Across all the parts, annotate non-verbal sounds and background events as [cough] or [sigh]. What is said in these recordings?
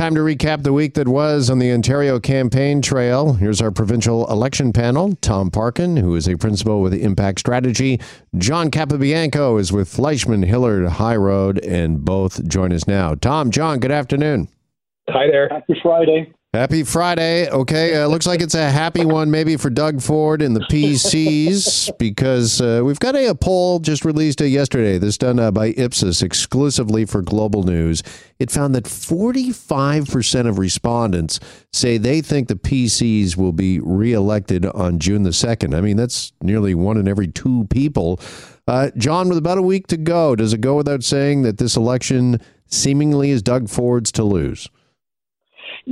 time to recap the week that was on the Ontario campaign trail. Here's our provincial election panel Tom Parkin, who is a principal with Impact Strategy. John Capobianco is with Fleishman Hillard High Road, and both join us now. Tom, John, good afternoon. Hi there. Happy Friday. Happy Friday. Okay, uh, looks like it's a happy one maybe for Doug Ford and the PCs because uh, we've got a, a, poll just released uh, yesterday. This done uh, by Ipsos exclusively for Global News. It found that 45% of respondents say they think the PCs will be reelected on June the 2nd. I mean, that's nearly one in every two people. Uh, John, with about a week to go, does it go without saying that this election seemingly is Doug Ford's to lose?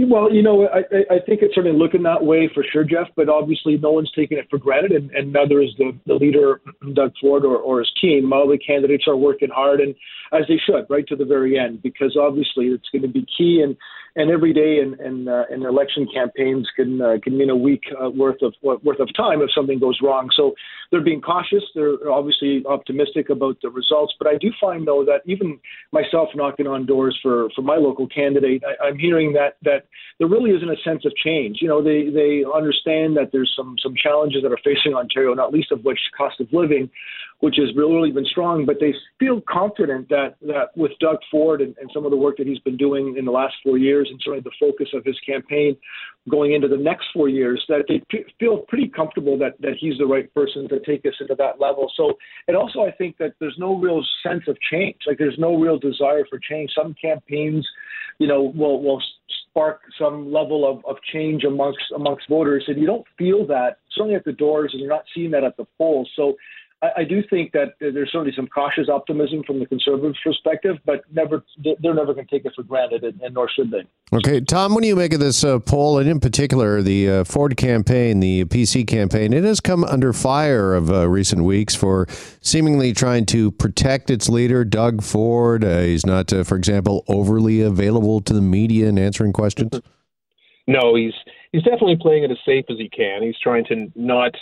Well, you know, I, I think it's certainly looking that way for sure, Jeff. But obviously, no one's taking it for granted, and, and neither is the, the leader, [clears throat] Doug Ford, or, or his team. All the candidates are working hard, and as they should, right to the very end, because obviously it's going to be key. And and every day in in, uh, in election campaigns can uh, can mean a week uh, worth of worth of time if something goes wrong. So they're being cautious. They're obviously optimistic about the results. But I do find though that even myself knocking on doors for for my local candidate, I, I'm hearing that that there really isn't a sense of change. You know, they they understand that there's some some challenges that are facing Ontario, not least of which cost of living which has really been strong. But they feel confident that that with Doug Ford and, and some of the work that he's been doing in the last four years, and certainly the focus of his campaign going into the next four years, that they p- feel pretty comfortable that that he's the right person to take us into that level. So, and also I think that there's no real sense of change. Like there's no real desire for change. Some campaigns, you know, will will spark some level of, of change amongst amongst voters, and you don't feel that certainly at the doors, and you're not seeing that at the polls. So I, I do think that there's certainly some cautious optimism from the conservatives' perspective, but never they're never going to take it for granted, and, and, nor should they. Okay, Tom, what do you make of this uh, poll, and in particular the uh, Ford campaign, the PC campaign? It has come under fire of uh, recent weeks for seemingly trying to protect its leader, Doug Ford. Uh, he's not, uh, for example, overly available to the media and answering questions. No, he's he's definitely playing it as safe as he can. He's trying to not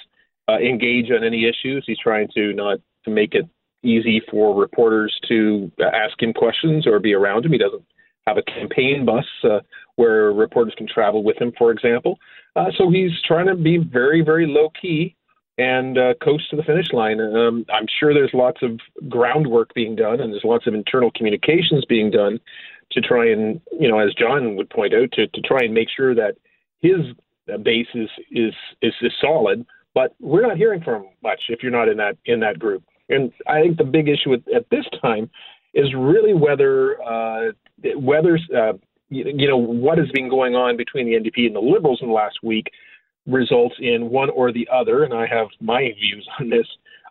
uh, engage on any issues. He's trying to not to make it easy for reporters to ask him questions or be around him. He doesn't have a campaign bus uh, where reporters can travel with him, for example. Uh, so he's trying to be very, very low key and uh, coast to the finish line. Um, I'm sure there's lots of groundwork being done and there's lots of internal communications being done to try and, you know, as John would point out, to, to try and make sure that his base is, is, is, is solid but we're not hearing from much if you're not in that in that group. And I think the big issue at, at this time is really whether uh, whether uh, you, you know what has been going on between the NDP and the Liberals in the last week results in one or the other. And I have my views on this.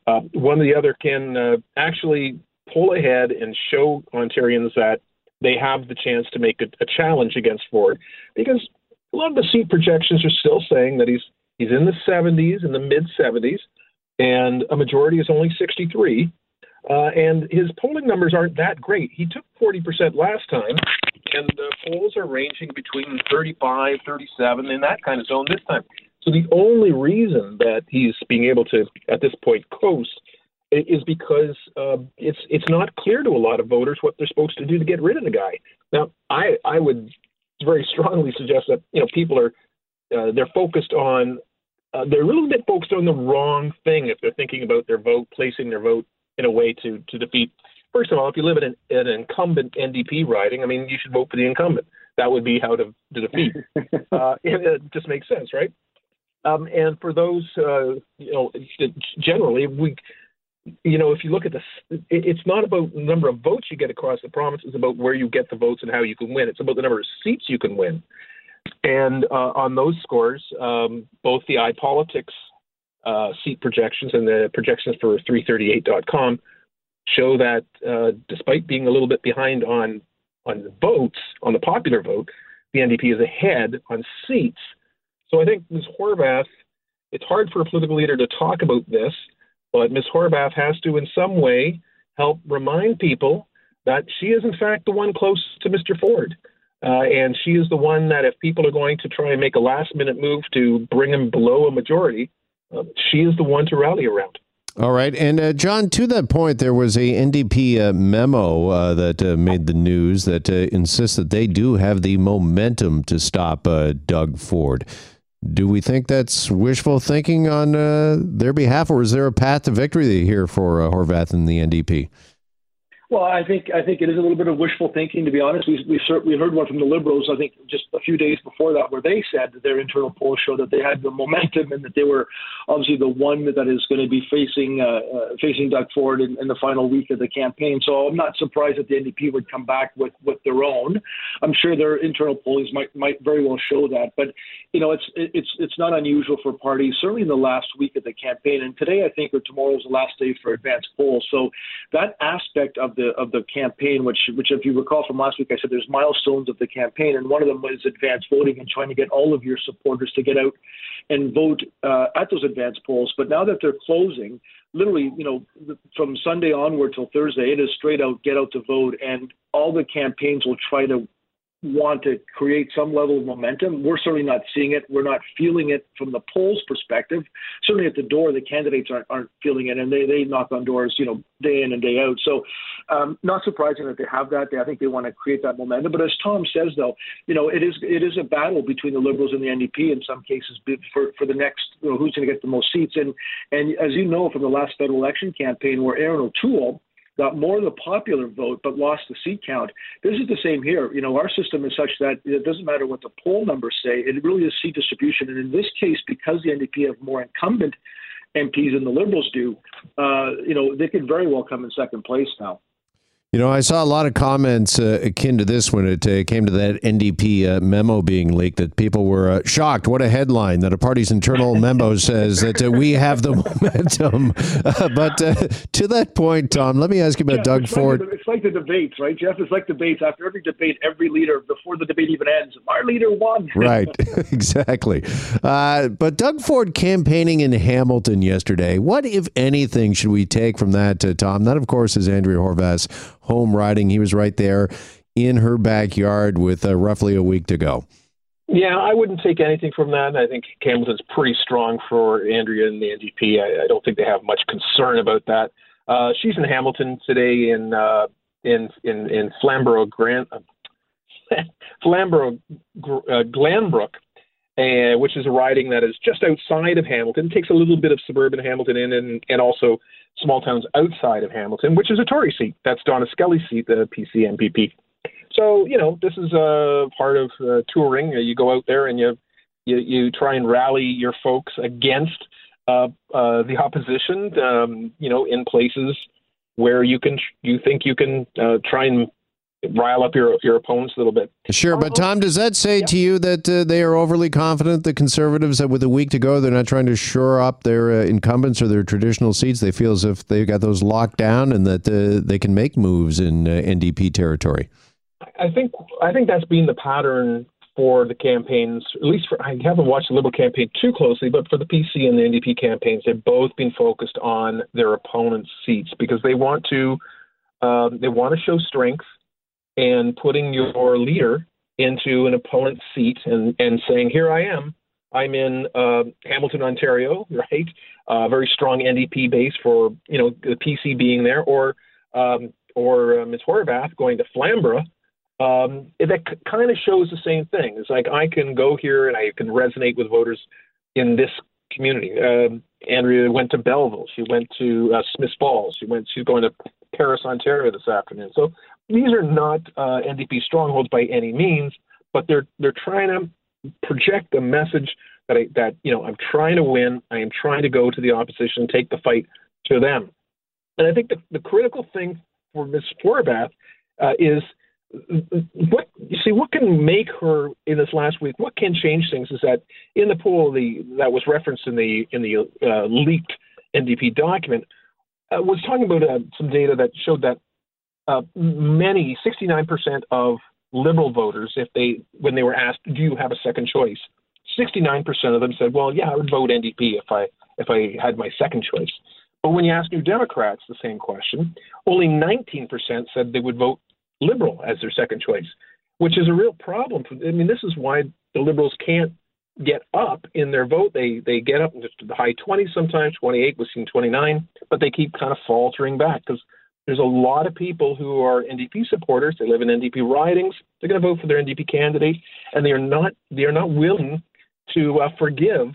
Uh, one or the other can uh, actually pull ahead and show Ontarians that they have the chance to make a, a challenge against Ford because a lot of the seat projections are still saying that he's He's in the 70s, in the mid 70s, and a majority is only 63. Uh, and his polling numbers aren't that great. He took 40% last time, and the polls are ranging between 35, 37, in that kind of zone this time. So the only reason that he's being able to, at this point, coast is because uh, it's it's not clear to a lot of voters what they're supposed to do to get rid of the guy. Now, I I would very strongly suggest that you know people are uh, they're focused on uh, they're a little bit focused on the wrong thing if they're thinking about their vote, placing their vote in a way to to defeat. First of all, if you live in an, an incumbent NDP riding, I mean, you should vote for the incumbent. That would be how to, to defeat. [laughs] uh, it, it just makes sense, right? Um, and for those, uh, you know, generally, we, you know, if you look at this, it's not about the number of votes you get across the province. It's about where you get the votes and how you can win. It's about the number of seats you can win. And uh, on those scores, um, both the iPolitics uh, seat projections and the projections for 338.com show that uh, despite being a little bit behind on on the votes, on the popular vote, the NDP is ahead on seats. So I think Ms. Horwath, it's hard for a political leader to talk about this, but Ms. Horwath has to, in some way, help remind people that she is, in fact, the one close to Mr. Ford. Uh, and she is the one that, if people are going to try and make a last minute move to bring him below a majority, uh, she is the one to rally around. All right. And uh, John, to that point, there was a NDP uh, memo uh, that uh, made the news that uh, insists that they do have the momentum to stop Doug Ford. Do we think that's wishful thinking on their behalf, or is there a path to victory here for Horwath and the NDP? Well, I think I think it is a little bit of wishful thinking, to be honest. We we we heard one from the Liberals, I think, just a few days before that, where they said that their internal polls show that they had the momentum and that they were obviously the one that is going to be facing uh, uh, facing Doug Ford in, in, the final week of the campaign. So I'm not surprised that the NDP would come back with with their own. I'm sure their internal polls might might very well show that, but you know, it's it's it's not unusual for parties, certainly in the last week of the campaign, and today I think or tomorrow is the last day for advanced polls. So that aspect of the of the campaign, which which if you recall from last week, I said there's milestones of the campaign, and one of them was advanced voting and trying to get all of your supporters to get out and vote uh, at those advanced polls. But now that they're closing, literally, you know, from Sunday onward till Thursday, it is straight out get out to vote, and all the campaigns will try to want to create some level of momentum. We're certainly not seeing it. We're not feeling it from the polls perspective. Certainly at the door, the candidates aren't, aren't feeling it, and they, they knock on doors, you know, day in and day out. So, um, not surprising that they have that. They, I think they want to create that momentum. But as Tom says, though, you know, it is it is a battle between the Liberals and the NDP in some cases for for the next, you know, who's going to get the most seats. And and as you know from the last federal election campaign, where Erin O'Toole got more of the popular vote but lost the seat count. This is the same here. You know, our system is such that it doesn't matter what the poll numbers say, it really is seat distribution. And in this case, because the NDP have more incumbent MPs than the Liberals do, uh, you know, they could very well come in second place now. You know, I saw a lot of comments uh, akin to this when it uh, came to that NDP uh, memo being leaked that people were uh, shocked. What a headline that a party's internal [laughs] memo says that uh, we have the [laughs] momentum. Uh, but to that point, Tom, let me ask you about Doug it's Ford. Like the, it's like the debates, right, Jeff? It's like debates. After every debate, every leader, before the debate even ends, our leader won. [laughs] right, exactly. but Doug Ford campaigning in Hamilton yesterday, what, if anything, should we take from that, Tom? That, of course, is Andrea Horwath's home riding. He was right there in her backyard with uh, roughly a week to go. Yeah, I wouldn't take anything from that. I think Hamilton's pretty strong for Andrea and the NDP. I, I don't think they have much concern about that. Uh, she's in Hamilton today in uh, in in in Flamborough Grand [laughs] Flamborough uh, Glanbrook, uh, which is a riding that is just outside of Hamilton. Takes a little bit of suburban Hamilton in, and and also small towns outside of Hamilton, which is a Tory seat. That's Donna Skelly's seat, the PC MPP. So you know, this is a part of uh, touring. You go out there and you, you you try and rally your folks against uh, uh, the opposition. Um, you know, in places where you can you think you can uh, try and rile up your your opponents a little bit. Sure, but Tom, does that say to you that uh, they are overly confident, the conservatives, that with a week to go, they're not trying to shore up their uh, incumbents or their traditional seats? They feel as if they've got those locked down and that uh, they can make moves in uh, NDP territory. I think I think that's been the pattern for the campaigns. At least for I haven't watched the Liberal campaign too closely, but for the PC and the NDP campaigns, they've both been focused on their opponents' seats because they want to. Um, they want to show strength and putting your leader into an opponent's seat and, and saying, Here I am. I'm in uh, Hamilton, Ontario, right? Uh, very strong NDP base for you know the PC being there, or um, or uh, Ms. Horwath going to Flamborough. Um, that c- kind of shows the same thing. It's like I can go here and I can resonate with voters in this community. Um, Andrea went to Belleville. She went to uh, Smith Falls. She went. She's going to Paris, Ontario this afternoon. So these are not uh, NDP strongholds by any means, but they're they're trying to project a message that I, that you know I'm trying to win. I am trying to go to the opposition and take the fight to them. And I think the, the critical thing for Ms. Horwath uh, is what you see what can make her in this last week what can change things is that in the poll the that was referenced in the in the uh, leaked NDP document uh, was talking about uh, some data that showed that uh, many, 69% of liberal voters, if they when they were asked, "Do you have a second choice?" 69% of them said, "Well, yeah, I would vote NDP if I if I had my second choice." But when you ask New Democrats the same question, only 19% said they would vote Liberal as their second choice, which is a real problem. I mean, this is why the Liberals can't get up in their vote. They they get up into the high 20s sometimes, 28, we've seen 29, but they keep kind of faltering back because there's a lot of people who are NDP supporters. They live in NDP ridings. They're going to vote for their NDP candidate, and they are not they are not willing to uh, forgive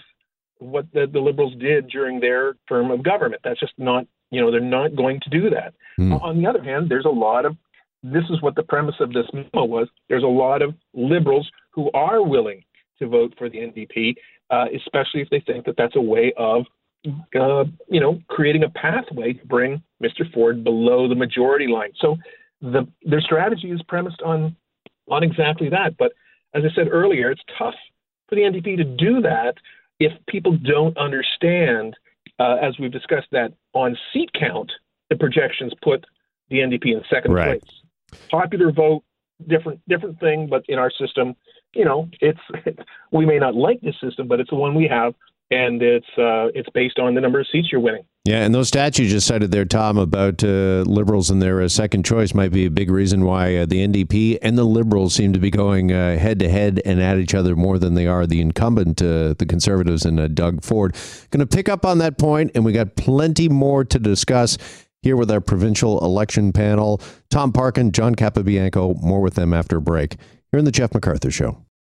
what the, the Liberals did during their term of government. That's just not you know they're not going to do that. Mm. On the other hand, there's a lot of this is what the premise of this memo was. There's a lot of Liberals who are willing to vote for the NDP, uh, especially if they think that that's a way of uh, you know, creating a pathway to bring Mr. Ford below the majority line. So the their strategy is premised on on exactly that. But as I said earlier, it's tough for the NDP to do that if people don't understand, uh, as we've discussed, that on seat count, the projections put the NDP in second right. place. Popular vote, different different thing, but in our system, you know, it's [laughs] we may not like this system, but it's the one we have and it's uh, it's based on the number of seats you're winning. Yeah, and those stats you just cited there, Tom, about uh, liberals and their uh, second choice might be a big reason why uh, the NDP and the liberals seem to be going uh, head to head and at each other more than they are the incumbent, uh, the conservatives and Doug Ford. Going to pick up on that point, and we got plenty more to discuss here with our provincial election panel. Tom Parkin, John Capobianco, more with them after a break. Here in the Jeff McArthur Show.